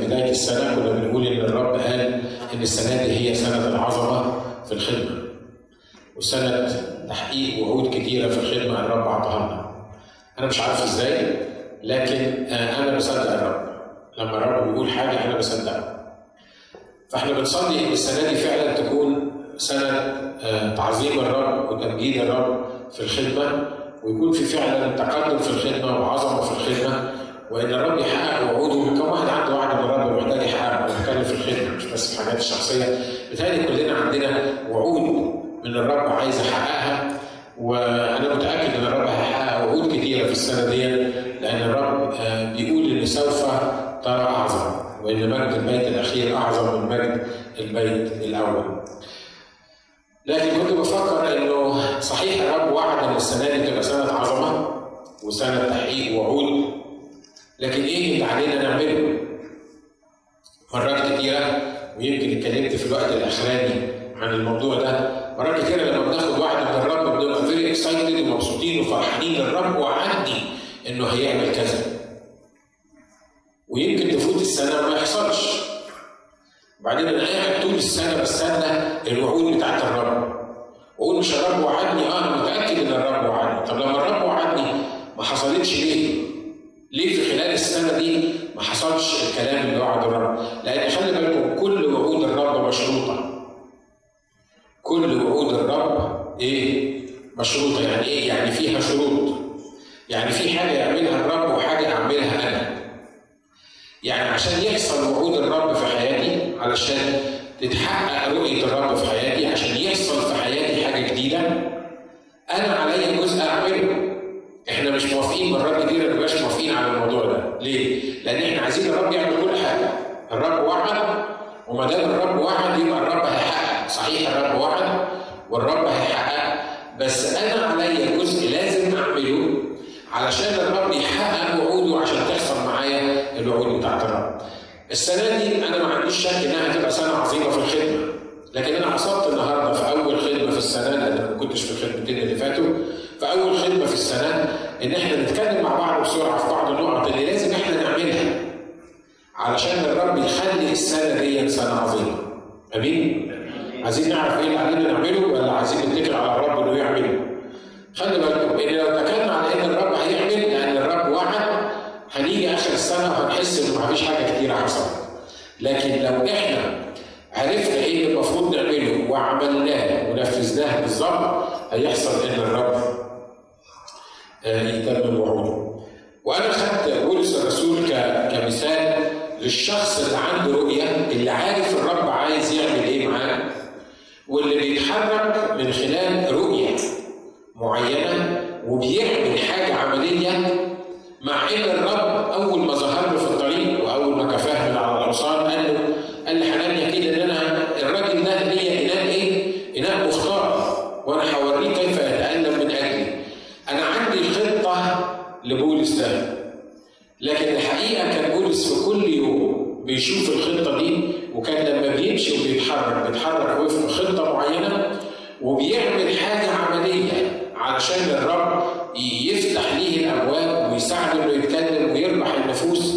في بدايه السنة كنا بنقول إن الرب قال إن السنة دي هي سنة العظمة في الخدمة وسنة تحقيق وعود كتيرة في الخدمة الرب اعطاها لنا. أنا مش عارف إزاي لكن أنا بصدق الرب لما الرب بيقول حاجة أنا بصدقها. فإحنا بنصلي إن السنة دي فعلا تكون سنة تعظيم الرب وتمجيد الرب في الخدمة ويكون في فعلا تقدم في الخدمة وعظمة في الخدمة وإن الرب يحقق وعوده كم واحد عنده وعد من الرب محتاج يحققه بنتكلم في الخدمة مش بس في الحاجات الشخصيه بتهيألي كلنا عندنا وعود من الرب عايز يحققها وأنا متأكد إن الرب هيحقق وعود كثيره في السنة دي لأن الرب بيقول إن سوف ترى أعظم وإن مجد البيت الأخير أعظم من مجد البيت الأول. لكن كنت بفكر إنه صحيح الرب وعد إن السنة دي تبقى سنة عظمة وسنة تحقيق وعود لكن إيه اللي علينا نعمله؟ مرات كتيرة ويمكن اتكلمت في الوقت الأخراني عن الموضوع ده مرات كتيرة لما بناخد وعد من الرب بنبقى very excited ومبسوطين وفرحانين الرب وعدني إنه هيعمل كذا. ويمكن تفوت السنة وما يحصلش. وبعدين أنا قاعد طول السنة بستنى الوعود بتاعت الرب. وأقول مش الرب وعدني؟ آه أنا متأكد إن الرب وعدني. طب لما الرب وعدني ما حصلتش ليه؟ ليه في خلال السنة دي ما حصلش الكلام اللي وعد الرب؟ لأن خلي بالكم كل وعود الرب مشروطة. كل وعود الرب إيه؟ مشروطة يعني إيه؟ يعني فيها شروط. يعني في حاجة يعملها الرب وحاجة أعملها أنا. يعني عشان يحصل وعود الرب في حياتي علشان تتحقق رؤية الرب في حياتي عشان يحصل في حياتي حاجة جديدة أنا عليا جزء أعمله. إحنا مش موافقين مرات كتير ما مش موافقين على الموضوع ده، ليه؟ لأن إحنا عايزين الرب يعمل كل حاجة. الرب وعد وما دام الرب وعد يبقى الرب هيحقق، صحيح الرب وعد والرب هيحقق بس أنا عليا جزء لازم أعمله علشان الرب يحقق وعوده عشان تحصل معايا الوعود بتاعت الرب. السنة دي أنا ما عنديش شك إنها هتبقى سنة عظيمة في الخدمة. لكن أنا قصدت النهارده في أول خدمة في السنة لأن ما كنتش في الخدمتين اللي فاتوا في أول خدمة في السنة إن إحنا نتكلم مع بعض بسرعة في بعض النقط اللي لازم إحنا نعملها علشان الرب يخلي السنة دي سنة عظيمة. أمين؟ عايزين نعرف إيه اللي علينا نعمله ولا عايزين نتكل على الرب إنه يعمله؟ خلي بالكم إن لو اتكلنا على إن الرب هيعمل لأن الرب وعد هنيجي آخر السنة وهنحس إنه ما فيش حاجة كتير حصلت. لكن لو إحنا عرفنا إيه اللي المفروض نعمله وعملناه ونفذناه بالظبط هيحصل ان الرب يتمم وعوده. وأنا خدت بولس الرسول كمثال للشخص اللي عنده رؤية اللي عارف الرب عايز يعمل إيه معاه واللي بيتحرك من خلال رؤية معينة وبيعمل حاجة عملية مع إن الرب أول ما ظهر له في الطريق وأول ما كفاه من على الاوصال قال له قال لحنانيا كده ان أنا الراجل ده ليا إناء إيه؟ إناء مختار وأنا هوريه كيف يتألم من أجلي. أنا عندي خطة لبولس ده. لكن الحقيقة كان بولس في كل يوم بيشوف الخطة دي وكان لما بيمشي وبيتحرك بيتحرك وفق خطة معينة وبيعمل حاجة عملية علشان الرب يفتح ليه الأبواب ويساعده إنه يتكلم ويربح النفوس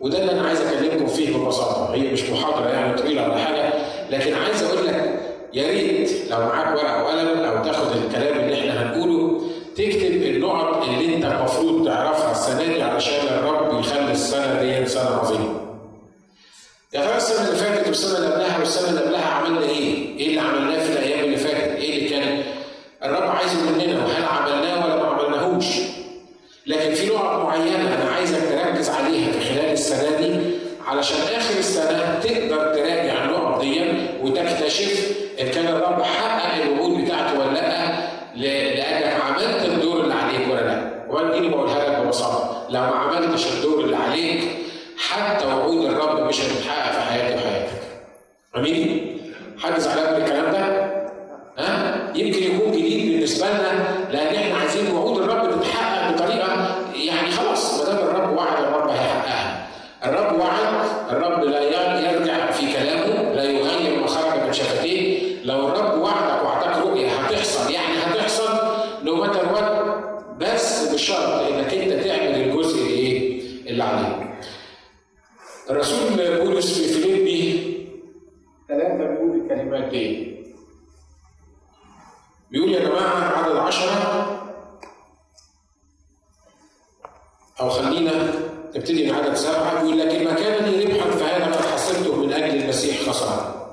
وده اللي أنا عايز أكلمكم فيه ببساطة هي مش محاضرة يعني طويلة ولا حاجة لكن عايز أقول لك يا ريت لو معاك ورقة وقلم أو تاخد الكلام اللي إحنا هنقوله تكتب النقط اللي أنت المفروض تعرفها السنة دي علشان الرب يخلي السنة دي سنة عظيمة. يا ترى السنة اللي فاتت والسنة اللي قبلها والسنة اللي قبلها عملنا إيه؟ إيه اللي عملناه في الأيام اللي فاتت؟ إيه اللي كان الرب عايزه مننا وهل عملناه ولا ما عملناهوش؟ لكن في نقط معينة أنا عايزك تركز عليها في خلال السنة دي علشان آخر السنة تقدر تراجع النقط دي وتكتشف إن كان الرب حقق الوعود بتاعته ولا لأ لأنك عملت الدور اللي عليك ولا لأ. وأنا دي بقولها لك ببساطة لو ما عملتش الدور اللي عليك حتى وعود الرب مش هتتحقق في حياتي وحياتك. أمين؟ حد زعلان من الكلام ده؟ ها؟ يمكن يكون جديد بالنسبة لنا لأن إحنا عايزين وعود الرب تتحقق بطريقة يعني خلاص ما دام الرب وعد الرب هيحققها. الرب وعد الرب لا يرجع في كلامه لا يغير ما خرج من شفتيه. لو الرب وعدك وعدك رؤية هتحصل يعني هتحصل لو ماتر وات بس بشرط إنك أنت تعمل الجزء الايه اللي عليك. الرسول بولس في فيليبي ثلاثة بيقول الكلمات دي. بيقول يا جماعة عدد عشرة أو خلينا نبتدي من عدد سبعة بيقول لكن ما كان لي ربحا فهذا قد حسبته من أجل المسيح خسارة.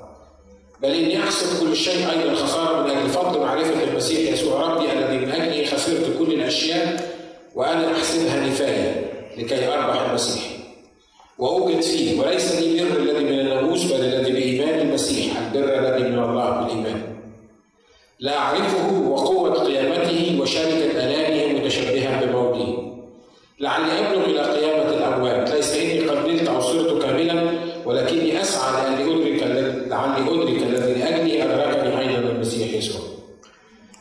بل إني أحسب كل شيء أيضا خسارة من أجل فضل معرفة المسيح يسوع ربي الذي من أجله خسرت كل الأشياء وأنا أحسبها نفاية لكي أربح المسيح. وأوجد فيه وليس لي بر الذي من الناموس بل الذي بإيمان المسيح البر الذي من الله بالإيمان. لا أعرفه وقوة قيامته وشركة آلامه متشبها بموته. لعلي أبلغ إلى قيامة الأموات. ليس إني قد نلت صرت كاملا ولكني أسعى لأني أدرك لعلي أدرك الذي لأجله أدركني أيضا المسيح يسوع.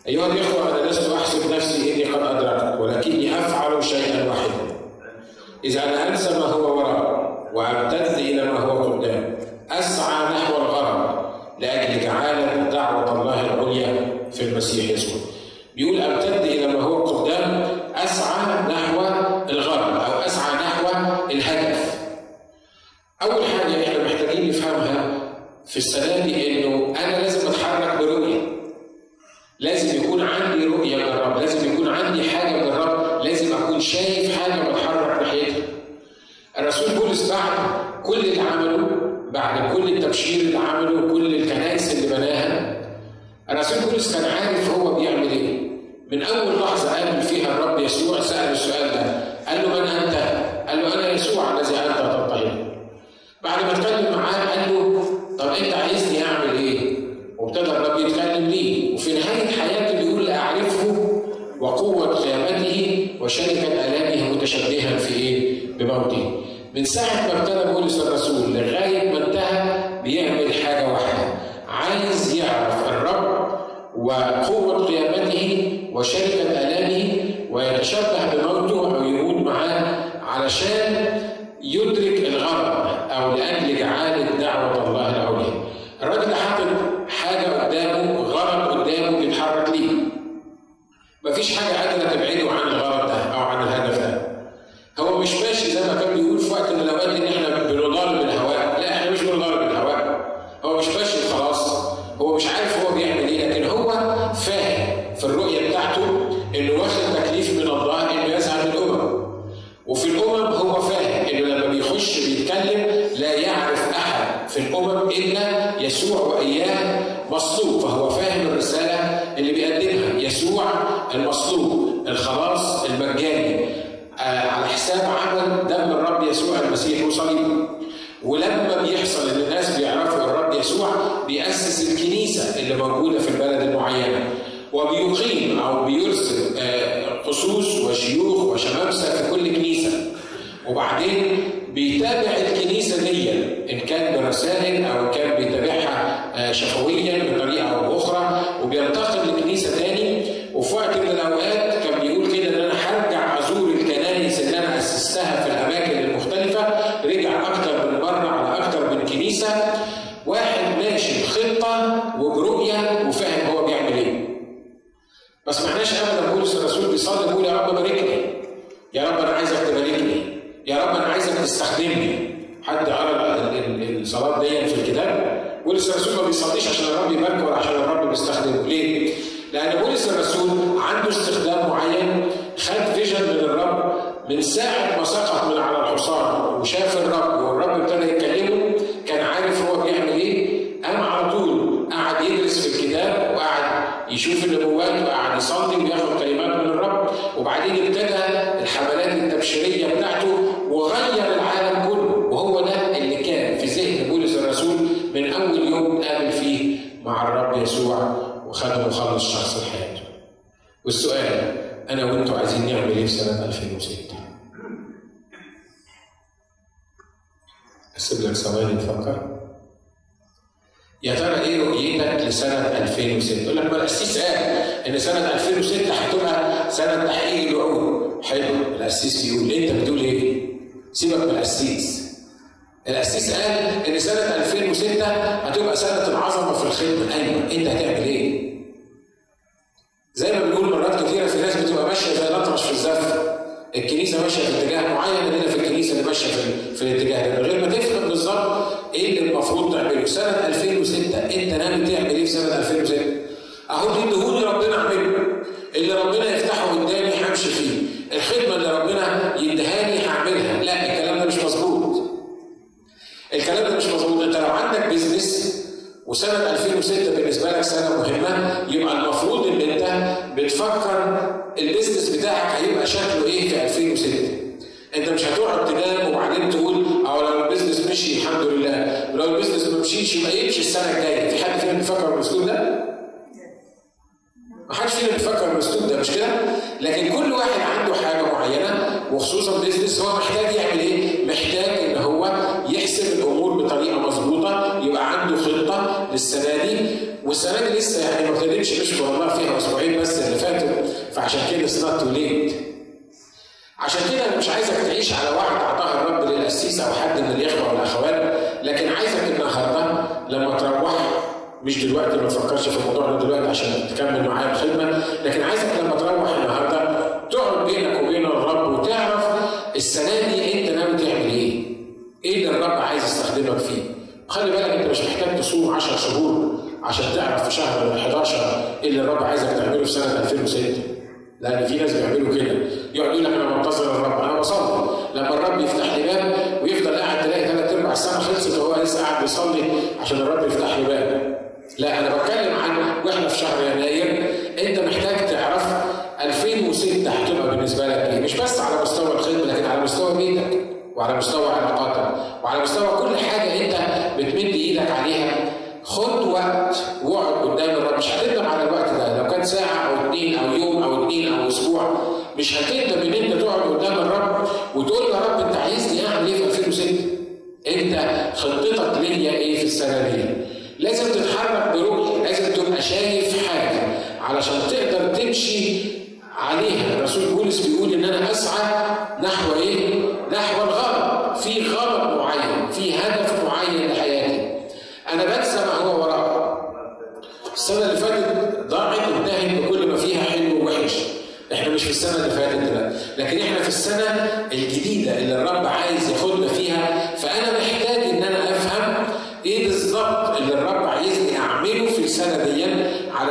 أيها الإخوة أنا لست أحسب نفسي إني قد أدركت ولكني أفعل شيئا واحدا. إذا أنا أنسى ما هو وراء وأمتد إلى ما هو قدام. أسعى نحو الغرب. لأجل جعالة دعوة الله العليا في المسيح يسوع. بيقول أمتد إلى ما هو قدام أسعى نحو الغرب أو أسعى نحو الهدف. أول حاجة إحنا محتاجين نفهمها في السنة دي إنه أنا لازم أتحرك برؤية. لازم يكون عندي رؤية من الرب لازم يكون عندي حاجة من الرب لازم أكون شايف حاجة بتحرك ناحيتها الرسول بولس بعد كل اللي عمله بعد كل التبشير اللي عمله كل الكنائس اللي بناها الرسول بولس كان عارف هو بيعمل إيه من أول لحظة قابل فيها الرب يسوع سأل السؤال ده قال له من أنت؟ قال له أنا يسوع الذي أنت تضطهد بعد ما اتكلم معاه قال له طب أنت عايزني أعمل إيه؟ وابتدى الرب يتكلم ليه وفي نهاية حياته بيقول لاعرفه وقوة قيامته وشركة آلامه متشبها في إيه؟ بموته من ساعة ما ابتدى بولس الرسول لغاية ما انتهى بيعمل حاجة واحدة عايز يعرف الرب وقوة قيامته وشركة آلامه ويتشبه بموته أو يموت معاه علشان يدرك الغرض أو لأجل جعالة دعوة الله العليا. الراجل حاطط حاجة قدامه غرض قدامه بيتحرك ليه. مفيش حاجة قادرة تبعده عن الغرض ده أو عن الهدف ده. هو مش ماشي زي ما كان بيقول في وقت من الأوقات إن إحنا بنضارب الهواء، لا إحنا مش بنضارب الهواء. هو مش ماشي خلاص، هو مش عارف هو بيعمل إيه، لكن هو فاهم في الرؤية بتاعته انه واخد تكليف من الله إنه يسعى للأمم. وفي الأمم هو فاهم إنه لما بيخش بيتكلم لا يعرف أحد. في الأمم الا يسوع وإياه مصلوب، فهو فاهم الرسالة اللي بيقدمها، يسوع المصلوب، الخلاص المجاني، حساب عمل دم الرب يسوع المسيح وصليبه. ولما بيحصل إن الناس بيعرفوا الرب يسوع بيأسس الكنيسة اللي موجودة في البلد المعينة وبيقيم أو بيرسل قصوص وشيوخ وشمامسة في كل كنيسة. وبعدين بيتابع الكنيسة دي إن كان برسائل إن كان بيتابعها شفويا بطريقة أو أخرى وبينتقل لكنيسة تاني. وفي وقت من الأوقات كان بيقول كده إن أنا هرجع أزور الكنائس اللي أنا أسستها في الأماكن المختلفة رجع أكتر من مرة على أكتر من كنيسة واحد ماشي بخطة وبرؤية وفاهم هو بيعمل إيه. ما سمعناش أبدا بولس الرسول بيصلي بيقول يا رب باركني يا رب أنا عايزك تباركني يا رب أنا عايزك تستخدمني. حد قرا الصلاة دي في الكتاب. بولس الرسول ما بيصليش عشان الرب يباركه ولا عشان الرب بيستخدمه. ليه؟ لأن بولس الرسول عنده استخدام معين خد فيجن من الرب من ساعة ما سقط من على الحصان وشاف الرب والرب ابتدى يكلمه كان عارف هو بيعمل إيه قام على طول قعد يدرس في الكتاب يشوف النبوات وقعد يصلي وياخد كلمات من الرب وبعدين ابتدى الحملات التبشيرية بتاعته وغير العالم كله. وهو ده اللي كان في ذهن بولس الرسول من أول يوم قابل فيه مع الرب يسوع وخده مخلص شخص لحياته. والسؤال أنا وأنتوا عايزين نعمل إيه في سنة 2006 أسيب لك ثواني تفكر. يا ترى إيه رؤيتك لسنة 2006 يقول لك ما القسيس قال إن سنة 2006 هتبقى سنة تحقيق الوعود حلو. القسيس بيقول أنت بتقول إيه؟ سيبك من القسيس القسيس قال إن سنة 2006 هتبقى سنة العظمة في الخدمة. أيوه. أنت هتعمل إيه؟ زي ما بنقول مرات كتيرة في ناس بتبقى ماشية زي الأطرش في الزفه الكنيسة ماشية في اتجاه معين اننا في الكنيسة اللي ماشية في, في الاتجاه ده. من غير ما تفهم بالظبط إيه اللي المفروض تعمله. سنة 2006 أنت ناوي تعمل إيه في سنة 2006 أهو دي اللي ربنا اعمله اللي ربنا يفتحه قدامي همشي فيه. الخدمة اللي ربنا يديهاني هعملها. لا الكلام ده مش مظبوط. الكلام ده مش مظبوط. أنت لو عندك بيزنس وسنة 2006 بالنسبة لك سنة مهمة يبقى المفروض إن أنت بتفكر ال business بتاعك هيبقى شكله إيه في 2006 أنت مش هتقعد تنام وبعدين تقول أو لو ال business مشي الحمد لله. ولو ال business ما مشيش يبقى يمشي السنة الجاية. في حد فينا بيفكر بالأسلوب ده؟ ما حدش فينا بيفكر بالاسلوب ده مش كده؟ لكن كل واحد عنده حاجة معينة وخصوصا business هو محتاج يعمل إيه؟ محتاج إن هو يحسب الأمور بطريقة مظبوطة يبقى عنده خطة للسنة دي والسنة دي لسه يعني ما ابتدتش نشكر الله فيها أسبوعين بس اللي فاتوا فعشان كده اتس ليت عشان كده أنا مش عايزك تعيش على وعد اعطاه الرب للقسيس أو حد من الإخوة والأخوات لكن عايزك النهارده لما تروح مش دلوقتي ما تفكرش في الموضوع ده دلوقتي عشان تكمل معايا الخدمة. لكن عايزك لما تروح النهارده تقعد بينك وبين الرب وتعرف السنة دي انت ناوي تعمل إيه؟ إيه اللي الرب عايز يستخدمك فيه؟ خلي بالك انت مش محتاج تصوم 10 شهور عشان تعرف في شهر 11 إيه اللي الرب عايزك تعمله في سنة 2006 لأن في ناس بيعملوا كده. يقعد يقول لك أنا منتظر الرب. أنا بصلي. لما الرب يفتح لي باب ويفضل قاعد تلاقي ثلاث أرباع السنة خلصت وهو لسه قاعد بيصلي عشان الرب يفتح له باب لا أنا بتكلم عن وإحنا في شهر يناير. أنت محتاج تعرف 2006 هتبقى بالنسبة لك إيه؟ مش بس على مستوى الخدمة لكن على مستوى بيتك وعلى مستوى علاقاتك وعلى مستوى كل حاجة أنت بتمد إيدك عليها. خد وقت واقعد قدام الرب مش هتندم على الوقت ده. لو كان ساعة أو اثنين أو يوم أو اثنين أو أسبوع مش هتندم إن أنت تقعد قدام الرب وتقول يا رب أنت عايزني أعمل إيه في 2006 أنت خطتك ليا إيه في السنة دي؟ لازم تتحرك برؤية لازم تبقى شايف حاجة علشان تقدر تمشي عليها. الرسول بولس بيقول إن أنا أسعى نحو إيه؟ نحو الغرض في غرض معين في هدف معين لحياتي. أنا بنسى ما هو وراء. السنة اللي فاتت ضاعت انتهت بكل ما فيها حلو ووحش. إحنا مش في السنة اللي فاتت لكن إحنا في السنة الجديدة اللي الرب عايز ياخدنا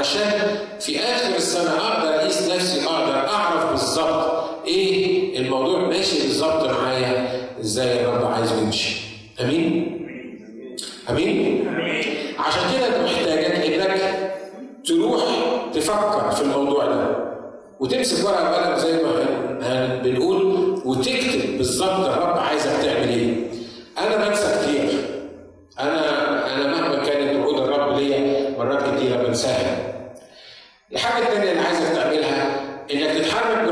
علشان في آخر السنة أقدر أقيس نفسي أقدر أعرف بالظبط إيه الموضوع ماشي بالظبط معايا إزاي الرب عايز يمشي آمين؟ آمين؟ عشان كده محتاجك إنك تروح تفكر في الموضوع ده وتمسك ورقة وقلم زي ما بنقول وتكتب بالظبط الرب عايزك تعمل إيه أنا بنسى كتير أنا أنا مهما كانت وعود الرب ليا مرات كتيره بنساها. الحاجة الثانية اللي عايزك تعملها إنك تتحرك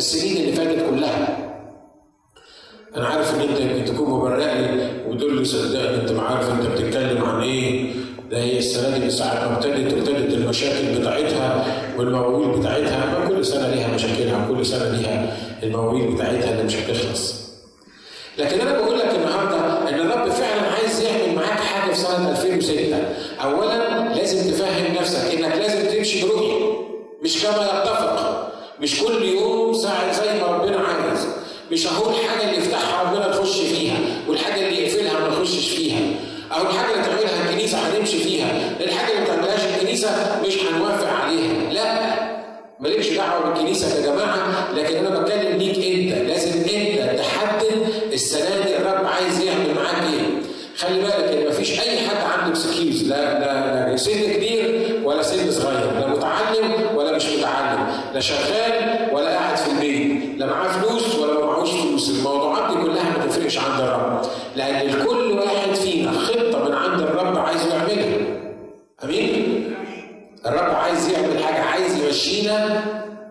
السنين اللي فاتت كلها. أنا عارف إن أنت يمكن تكون مبرق لي وتقول لي صدقني أنت ما عارف أنت بتتكلم عن إيه. ده هي السنة دي ساعة ما ابتدت ابتدت المشاكل بتاعتها والمواويل بتاعتها. ما كل سنة ليها مشاكلها كل سنة ليها المواويل بتاعتها اللي مش هتخلص. لكن أنا بقول لك النهارده إن الرب فعلا عايز يعمل معاك حاجة في سنة 2006 اولا لازم تفهم نفسك إنك لازم تمشي بروحي مش كما يتفق. مش كل يوم ساعة زي ما ربنا عايز. مش هقول حاجة اللي يفتحها ربنا تخش فيها والحاجة اللي يقفلها ما نخشش فيها. أو الحاجة اللي تعملها الكنيسة هنمشي فيها. الحاجة اللي ما تعملهاش الكنيسة مش هنوافق عليها. لا مالكش دعوة بالكنيسة يا جماعة لكن أنا بتكلم ليك أنت. لازم أنت تحدد السنة دي الرب عايز يعمل معاك إيه. خلي بالك إن مفيش أي حد عنده اكسكيوز لا لا لا سن كبير لا شغال ولا قاعد في البيت لا معاه فلوس ولا معهوش فلوس الموضوعات دي كلها ما تفرقش عند الرب لأن لكل واحد فينا خطة من عند الرب عايزه يعملها. آمين؟ الرب عايز يعمل حاجة عايز يمشينا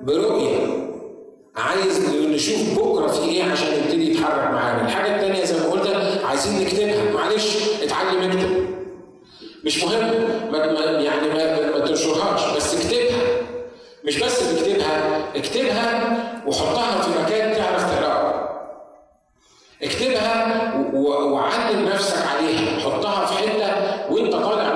برؤية عايز نشوف بكرة في إيه عشان نبتدي يتحرك معانا، الحاجة الثانية زي ما قلت عايزين نكتبها، معلش اتعلم اكتب. مش مهم ما يعني ما, ما تنشرهاش بس اكتبها. مش بس تكتبها اكتبها وحطها في مكان تعرف تقراها اكتبها وعلم نفسك عليها حطها في حتة وانت طالع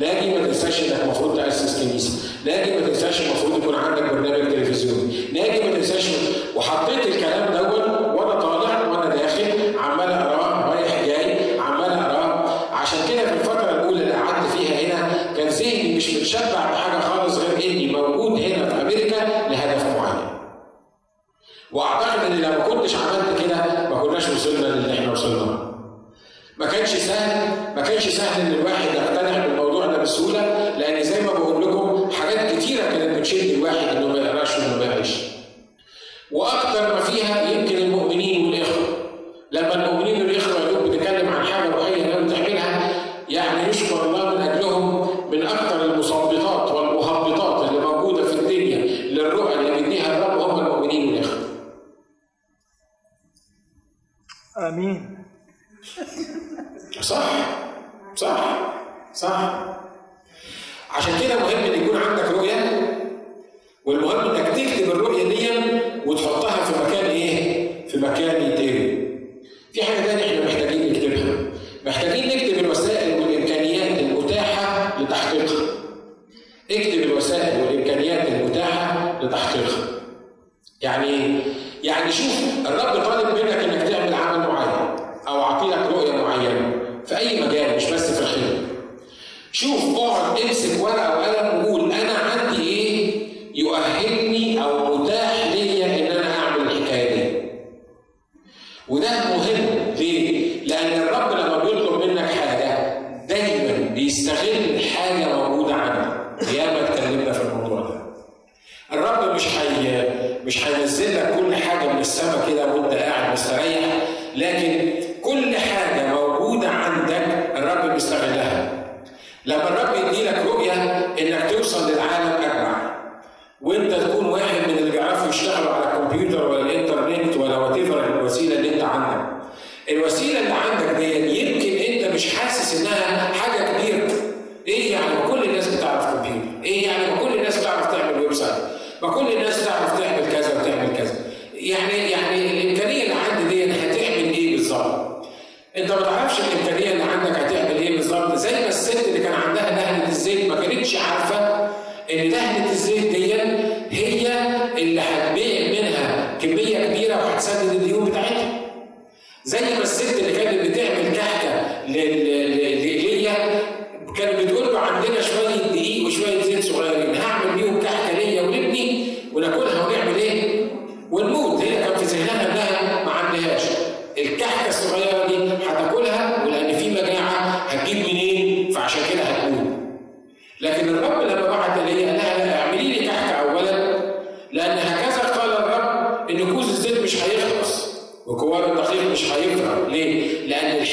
ناجي ما تنساش إنك المفروض تاسس كنيسه ناجي ما تنساش المفروض يكون عندك برنامج تلفزيوني. ناجي ما تنساش وحطيت الكلام دوت وأنا طالع وأنا داخل عمال اقراه رايح جاي عمال اقراه عشان كده في الفترة الأولى اللي قعدت فيها هنا كان ذهني مش متشبع لتحقيقها. يعني إيه؟ يعني شوف الرب طالب منك إنك تعمل عمل معين أو اعطيك رؤية معينة في أي مجال مش بس في الخير. شوف اقعد امسك ورقة وقلم وقول أنا عندي إيه يؤهلني أو تسدد الديون بتاعتها. زي ما الست اللي كانت بتعمل كحكه لإيليا كانت بتقول له عندنا شوية دقيق وشوية زيت صغيرين. هعمل بيهم كحكه ليا ولابني وناكلها ونعمل إيه؟ ونموت. هي كانت في ذهنها إنها ما عندهاش. الكحكه الصغيرة دي هتاكلها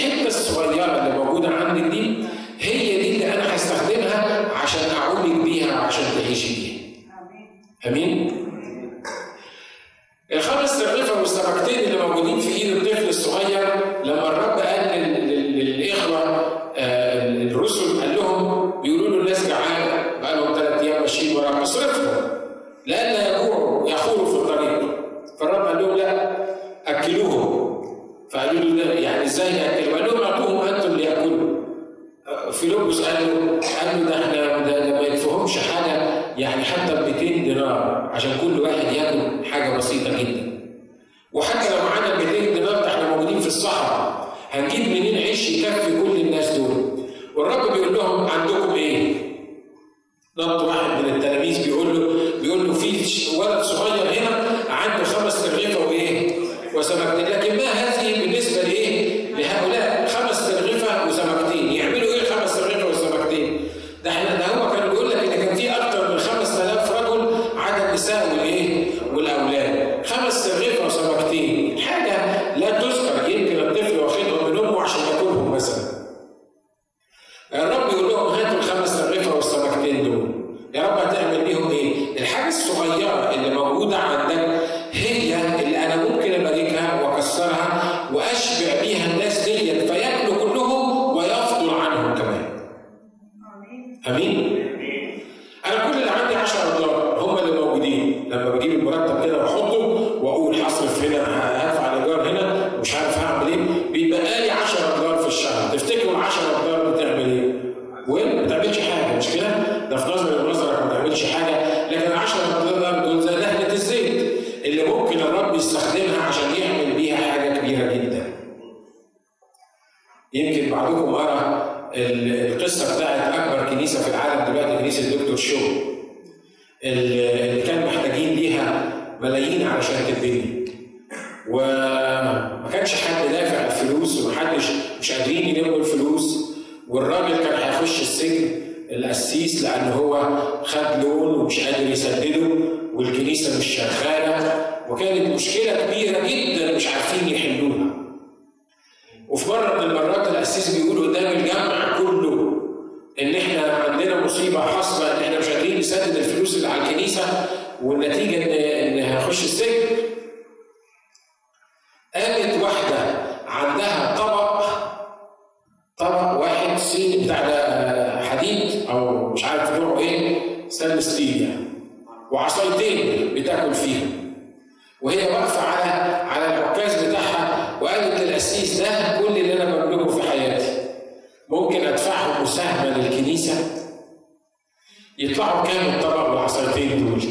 الحكمة الصغيرة العيش يكفي كل الناس دول والرب بيقول لهم عندكم إيه؟ نط واحد من التلاميذ بيقول له بيقول له في ولد صغير هنا عنده خمس ترغيفه وإيه؟ وسمكتين جامعه كنيسه الدكتور شو؟ اللي كانوا محتاجين ليها ملايين علشان تتبني وما كانش حد دافع الفلوس ومحدش مش قادرين يلموا الفلوس والراجل كان هيخش السجن القسيس لأن هو خد لون ومش قادر يسدده والكنيسة مش شغالة وكانت مشكلة كبيرة جدا مش عارفين يحلوها. وفي مرة من المرات القسيس بيقول قدام الجمع كله إن إحنا عندنا مصيبة حاصلة إن إحنا مش قادرين نسدد الفلوس اللي على الكنيسة والنتيجة ان إن هخش السجن. قامت واحدة عندها طبق طبق واحد صيني بتاع آه، حديد أو مش عارف نوعه إيه stainless steel وعصايتين بتاكل فيهم. وهي واقفة على على العكاز بتاعها وقالت للقسيس ده كل اللي أنا بملكه ممكن ادفعهم مساهمة للكنيسة يطلعوا كام الطبق والعصايتين دول؟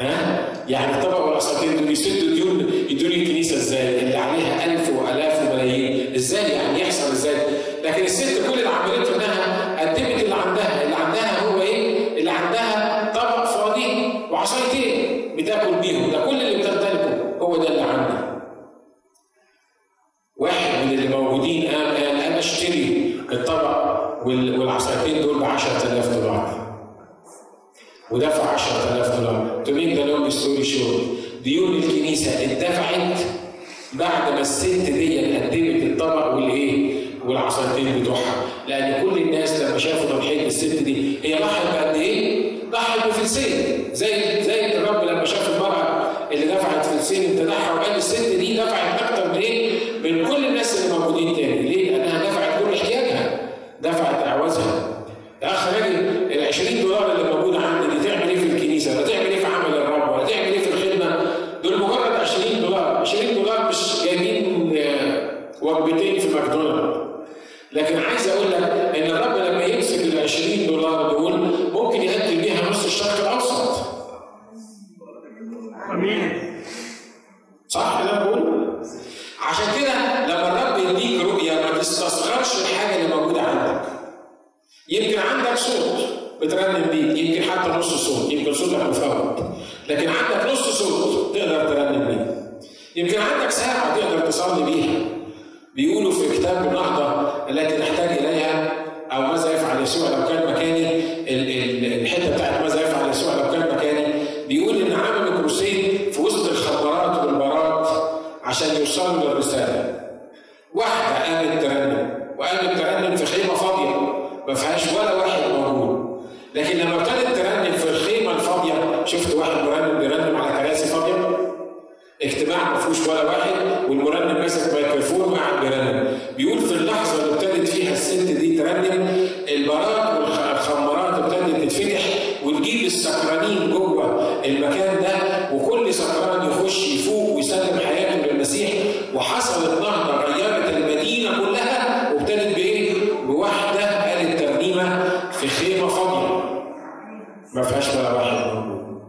ها؟ يعني الطبق والعصايتين دول يسدوا ديون يدون الكنيسة إزاي؟ اللي عليها ألف وآلاف وملايين، إزاي يعني يحصل إزاي؟ لكن الست كل اللي عملته إنها قدمت اللي عندها، اللي عندها هو إيه؟ اللي عندها طبق فاضي وعصايتين بتاكل بيهم، ده كل اللي بتمتلكه هو ده اللي عندها. والعصايتين دول ب 10000 دولار. ودفع 10000 دولار to make the long story short ديون الكنيسة اتدفعت بعد ما الست دي قدمت الطبق والإيه والعصايتين بتوعها لأن كل الناس لما شافوا تضحيه الست دي هي ضحت بقد إيه؟ ضحت بفلسين زي زي الرب لما شاف المرأة اللي دفعت فلسين امتدحها وقال الست دي دفعت أكتر من إيه؟ من كل الناس اللي موجودين تاني ليه؟ لانها دفعت كل احتياجها دفعت اعوازها يا اخ راجل ال 20 دولار اللي موجوده عندي دي تعمل إيه في الكنيسه ولا تعمل إيه في عمل الرب ولا تعمل إيه في الخدمه دول مجرد 20 دولار 20 دولار مش جايبين آه، وجبتين في ماكدونالدز لكن عايز أقول لك ان الرب لما يمسك ال 20 دولار دول ممكن يقدم بيها نص الشرق الاوسط امين صح اللي أنا بقول؟ عشان كده لما الرب يديك رؤيه ما تستصغرش الحاجة اللي موجوده عندك. يمكن عندك صوت بترنم بيه، يمكن حتى نص صوت، يمكن صوتك مفوت. لكن عندك نص صوت تقدر ترنم بيه. يمكن عندك ساعه تقدر تصلي بيها. بيقولوا في كتاب النهضه التي نحتاج اليها أو ماذا يفعل يسوع لو كان مكاني ال- ال- الحتة بتاعت ماذا يفعل يسوع لو كان مكاني بيقول إن عملوا crusade في وسط الخمارات والبارات عشان يوصلوا للرسالة. واحدة قامت ترنم وقامت ترنم في خيمة فاضية ما فيهاش ولا واحد موجود. لكن لما ابتدت ترنم في الخيمة الفاضية شفت واحد مرنم بيرنم على كراسي فاضية اجتماع ما فيهوش ولا واحد والمرنم ماسك ميكروفون وقاعد بيرنم بيقول في اللحظة اللي ابتدت فيها الست دي ترنم البارات والخمارات ابتدت تتفتح وتجيب السكرانين جوه المكان ده وكل سكران يخش يفوق ويسلم حياته للمسيح. وحصلت نهضة غيرت المدينة كلها وابتدت بايه؟ بواحده قالت ترنيمه في خيمه فاضيه ما فيهاش ولا واحد موجود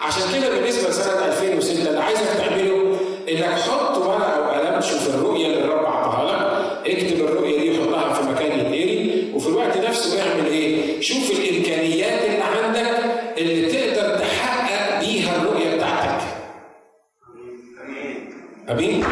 عشان كده بالنسبة لسنه 2006 اللي عايزك تعمله انك حط ورقه وقلم شوف الرؤيه اللي الرب عطاها لك اكتب الرؤيه دي وحطها في مكان يتقري وفي الوقت نفسه اعمل شوف الإمكانيات اللي عندك اللي تقدر تحقق بيها الرؤية بتاعتك. أمين؟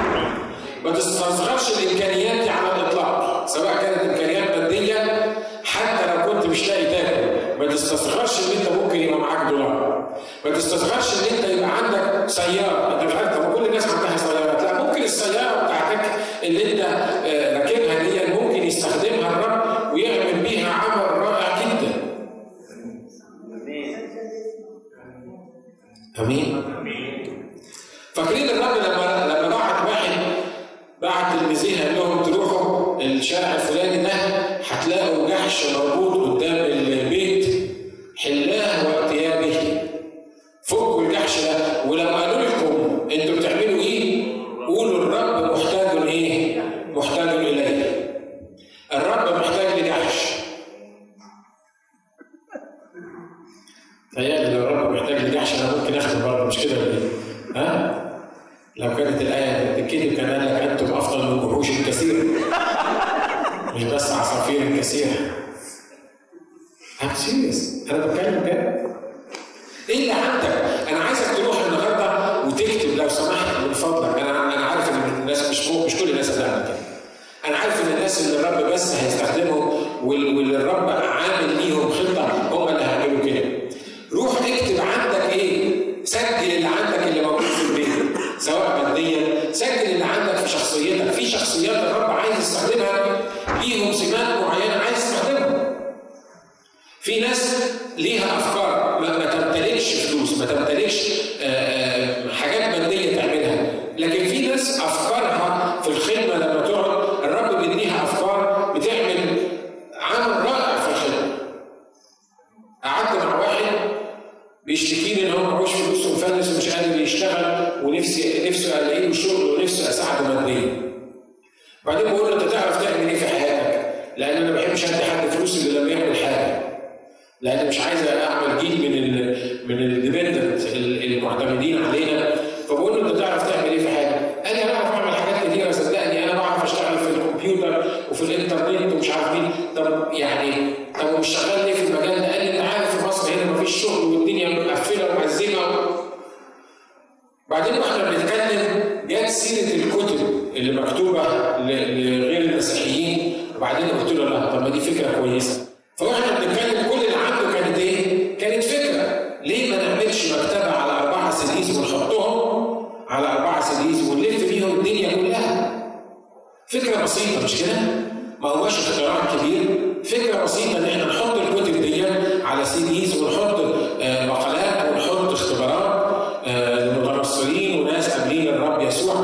ما تستصغرش الإمكانيات دي على الإطلاق سواء كانت إمكانيات مادية حتى لو كنت مش لاقي تاكل. ما تستصغرش إن أنت ممكن يبقى معاك دولار. ما تستصغرش إن أنت يبقى عندك سيارة. أنت مش عارف طب كل الناس عندها سيارات. لا ممكن السيارة بتاعتك اللي أنت آه، راكبها دي ممكن يستخدمها الرب ويعمل بيها عمل رائع جدا أمين. فاكرين الرب لما لما بعت واحد بعت تلميذيه قال لهم تروحوا الشارع الفلاني ده هتلاقوا جحش مربوط قدام البيت حلاه وارتيابه فكوا الجحش ده ولو قالوا لكم أنتوا بتعملوا إيه؟ قولوا الرب محتاج إيه؟ محتاج اليه. الرب محتاج لجحش. تهيألي لو الرب محتاج لجحش أنا ممكن اخده برضه مش كده ولا إيه؟ ها؟ لو كانت الآية تتكتب كان قال لك أنتم أفضل من وحوش كثير مش بس عصافير كثيرة I'm serious أنا بتكلم كده إيه اللي عندك؟ أنا عايزك تروح النهاردة وتكتب لو سمحت من فضلك أنا أنا عارف إن الناس مش مش كل الناس هتعمل كده أنا عارف إن الناس اللي الرب بس هيستخدمهم وال- واللي الرب عامل ليهم خطة هم اللي هيعملوا كده روح اكتب عندك العزيز ونلف بيهم الدنيا كلها. فكرة بسيطة مش كده؟ ما هواش اختراع كبير. فكرة بسيطة إن إحنا نحط الكتب دي على سيديز ونحط آه، مقالات ونحط اختبارات آه، لمدرسين وناس قابلين الرب يسوع.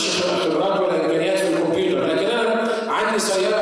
عنديش خبرات ولا امكانيات في الكمبيوتر لكن أنا عندي سيارة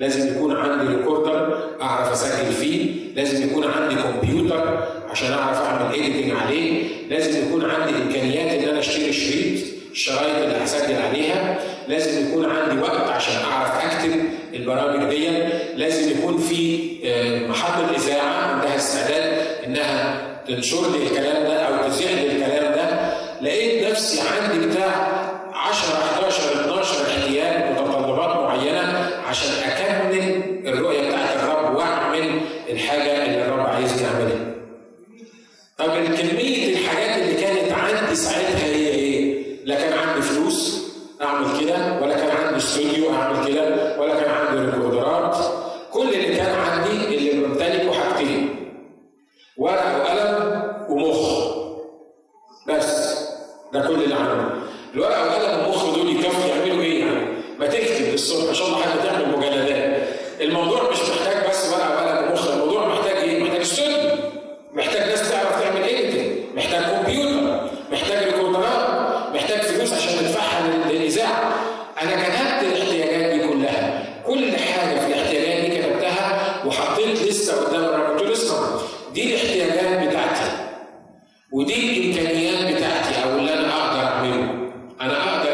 لازم يكون عندي recorder أعرف أسجل فيه لازم يكون عندي كمبيوتر عشان أعرف أعمل editing عليه لازم يكون عندي إمكانيات إن أنا أشتري شريط الشرايط اللي هسجل عليها لازم يكون عندي وقت عشان أعرف أكتب البرامج دي لازم يكون في آه، محطة اذاعه عندها استعداد إنها تنشر لي الكلام ده أو تذيع لي الكلام ده لقيت نفسي عندي بتاع 10 11 12 احتياج متطلبات معينة عشان أكمل الرؤية بتاعت الرب وأعمل الحاجة اللي الرب عايز يعملها. طب كمية الحاجات اللي كانت عندي ساعتها هي إيه؟ لا كان عندي فلوس أعمل كده ولا كان عندي استوديو أعمل كده ولا كان وقفت لسه قدام الرب قلت له اسمع دي الاحتياجات بتاعتي. ودي الإمكانيات بتاعتي أو اللي أنا أقدر أعمله. أنا أقدر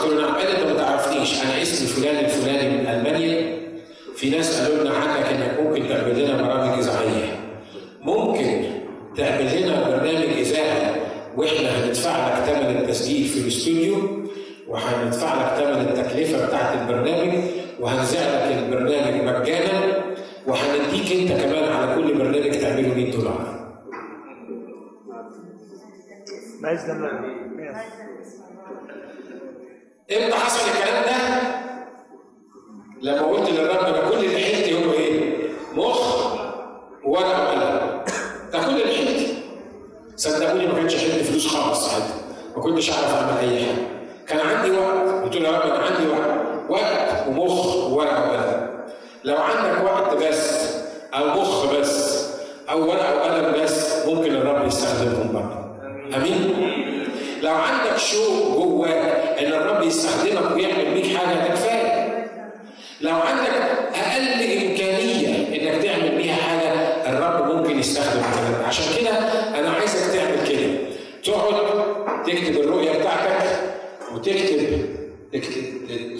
قلت له نعم قال أنت؟ ما تعرفنيش. أنا اسمي فلان الفلاني من ألمانيا. في ناس قالوا لنا عنك إنك ممكن تعمل لنا برامج إذاعية. ممكن تعمل لنا برنامج إذاعي وإحنا هندفع لك ثمن التسجيل في الاستوديو وهندفع لك ثمن التكلفة بتاعت البرنامج وهنذيع لك البرنامج مجانا وهنديك أنت كمان على كل برنامج تعمله 100 دولار. باذن الله إمتى حصل الكلام ده؟ لما قلت للرب أنا كل اللي حيلتي هو إيه؟ مخ وورقه وقلم. ده كل اللي حيلتي. صدقوني ما كانش حيلتي فلوس خالص ساعتها. ما كنتش أعرف أعمل أي حاجة. كان عندي وقت، قلت له يا رب أنا عندي وقت، وقت ومخ وورقه وقلم. لو عندك وقت بس أو مخ بس أو ورقة وقلم بس ممكن الرب يستخدمهم برضه. آمين؟ لو عندك شوق جواك إن الرب يستخدمك ويعمل بيك حاجة ده كفاية. لو عندك أقل إمكانية إنك تعمل بيها حاجة الرب ممكن يستخدم الكلام عشان كده أنا عايزك تعمل كده. تقعد تكتب الرؤية بتاعتك وتكتب تكتب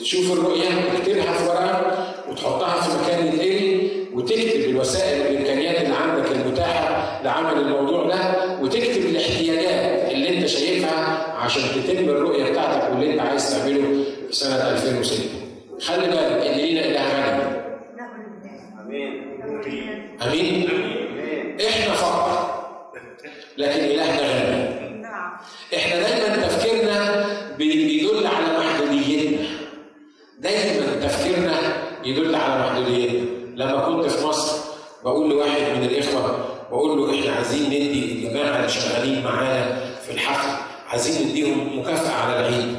تشوف الرؤية تكتبها في ورقة وتحطها في مكان يتقري وتكتب الوسائل والإمكانيات اللي عندك المتاحة لعمل الموضوع ده وتكتب الاحتياجات اللي انت شايفها عشان تتم الرؤية بتاعتك واللي انت عايز تعمله في سنة 2006. خلي بالك إن لينا إله غني. آمين؟ إحنا فقط لكن الهنا غني. إحنا دايما تفكيرنا بيدل على محدوديتنا. دايما تفكيرنا يدل على محدوديتنا. لما كنت في مصر بقول لواحد من الاخوه بقول له إحنا عايزين ندي الجماعه اللي شغالين معانا في الحفل عايزين نديهم مكافاه على العيد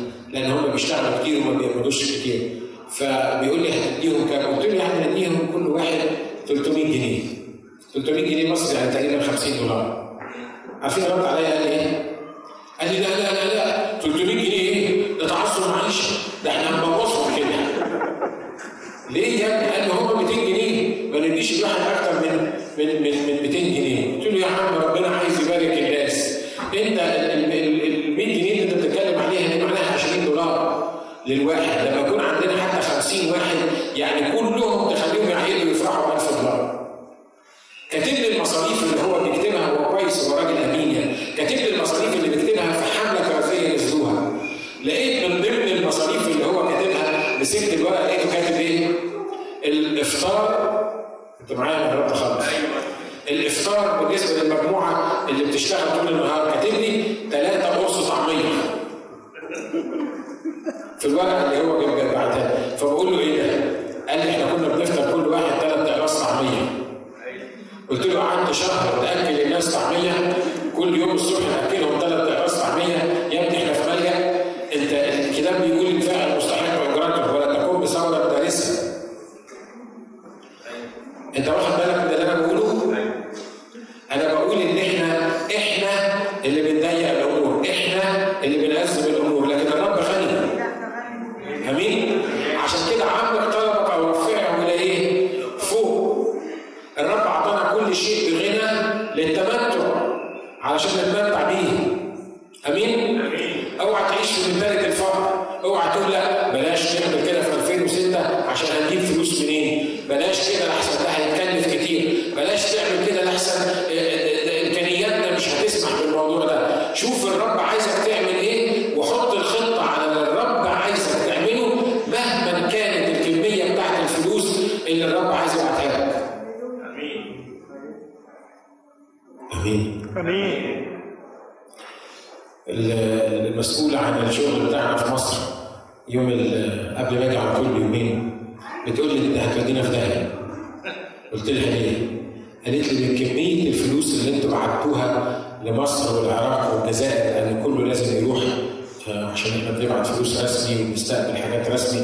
بيشتغلوا كتير وما بيعملوش كتير فبيقول لي هتديهم كام؟ قلت له يعني نديهم كل واحد 300 جنيه 300 جنيه مصري يعني تقريبا 50 دولار عارفين رد عليا قال إيه؟ قال لي لا لا لا لا 300 جنيه إيه؟ ده تعصب معيشة ده إحنا هنبوظهم كده ليه يا ابني؟ قال لي هم 200 جنيه ما نديش الواحد أكتر من من من 200 جنيه قلت له يا عم ربنا عايز يبارك الناس أنت للواحد لما يكون عندنا حتى 50 واحد يعني كلهم تخليهم يعيدوا يفرحوا ب 1000 دولار كاتب لي المصاريف اللي هو بيكتبها هو كويس هو راجل امين يعني كاتب لي المصاريف اللي بيكتبها في حمله كرزيه نزلوها لقيت من ضمن المصاريف اللي هو كاتبها مسكت الورقه لقيته كاتب إيه؟ الافطار انت معايا النهارده خالص الافطار بالنسبة للمجموعه اللي بتشتغل طول النهار كاتب لي ثلاثة قرص طعميه في الورقه اللي هو كان بعتها فبقول له إيه ده؟ قال لي إحنا كنا بنفطر كل واحد ثلاث اقراص طعميه قلت له قعدت شهر تاكل الناس طعميه كل يوم الصبح اكلهم ثلاث اقراص طعميه يا ابني إحنا في ملجا انت الكتاب بيقول الفاعل مستحق اجرته ولا تقوم بثوره دارسه انت واخد بالك من اللي أنا بقوله؟ أنا بقول ان إحنا إحنا اللي بنضيق الأمور إحنا اللي بنأزم الأمور لكن الرب غني امين عشان كده عمق طلبك أو رفعه إلى إيه فوق الرب اعطانا كل شيء بغنى للتمتع علشان نتمتع بيه امين اوعى تعيش في منتالة الفقر اوعى تقول لا بلاش نعمل كده في 2006 عشان هنجيب فلوس منين بلاش كده لحسن ده هيتكلف كتير بلاش تعمل كده لحسن امكانياتنا مش هتسمح بالموضوع ده شوف الرب عايزك تعمل إيه وحط الخطه على اللي الرب عايزك تعمله مهما كانت الكميه بتاعت الفلوس اللي الرب عايز يبعتها لك امين امين المسؤولة عن الشغل بتاعنا في مصر. يوم قبل ما أجي على طول بيومين. بتقول لي انت هتودينا في داهية. قلت لها ليه؟ قالت لي من كمية الفلوس اللي أنتوا بعتوها لمصر والعراق والجزائر لأن كله لازم يروح آه، عشان إحنا بنبعت فلوس رسمي وبنستقبل حاجات رسمي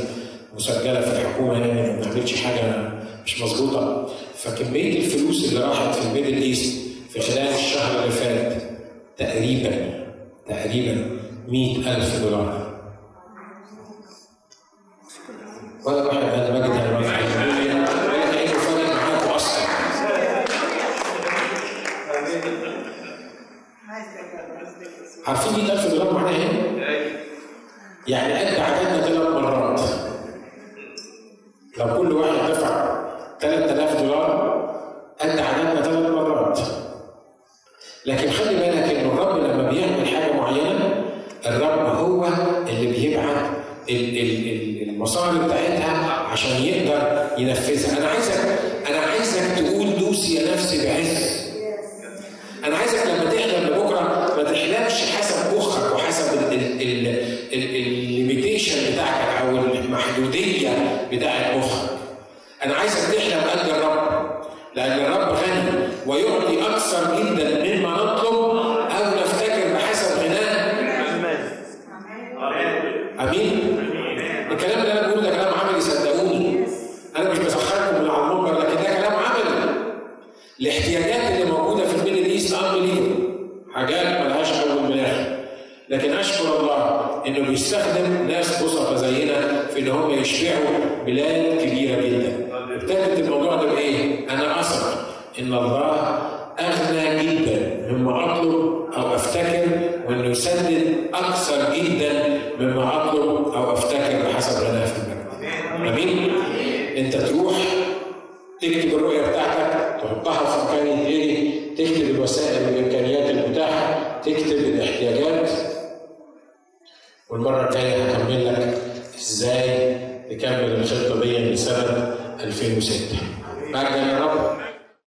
مسجلة في الحكومة يعني ما بنعملش حاجة مش مظبوطة. فكمية الفلوس اللي راحت في ال Middle East في خلال الشهر اللي فات تقريبا تقريبا مئة ألف دولار. ولا واحد قال مجد أنا ما ولا كأنه فارق معاكم أصلا عارفين 100000 دولار معناها إيه؟ يعني قد عددنا ثلاث مرات لو كل واحد دفع 3000 دولار قد عددنا ثلاث مرات لكن خلي بالك ان الرب لما بيعمل حاجة معينه الرب هو اللي بيبعت ال- ال- ال- المصاري بتاعتها عشان يقدر ينفذها. أنا عايزك أنا عايزك تقول دوسي يا نفسي بعز أنا عايزك لما تحلم لبكره ما تحلمش حسب مخك وحسب الليميتيشن بتاعك أو المحدودية بتاعت مخك. أنا عايزك تحلم قد الرب لأن الرب غني ويعطي أكثر جدا Ele é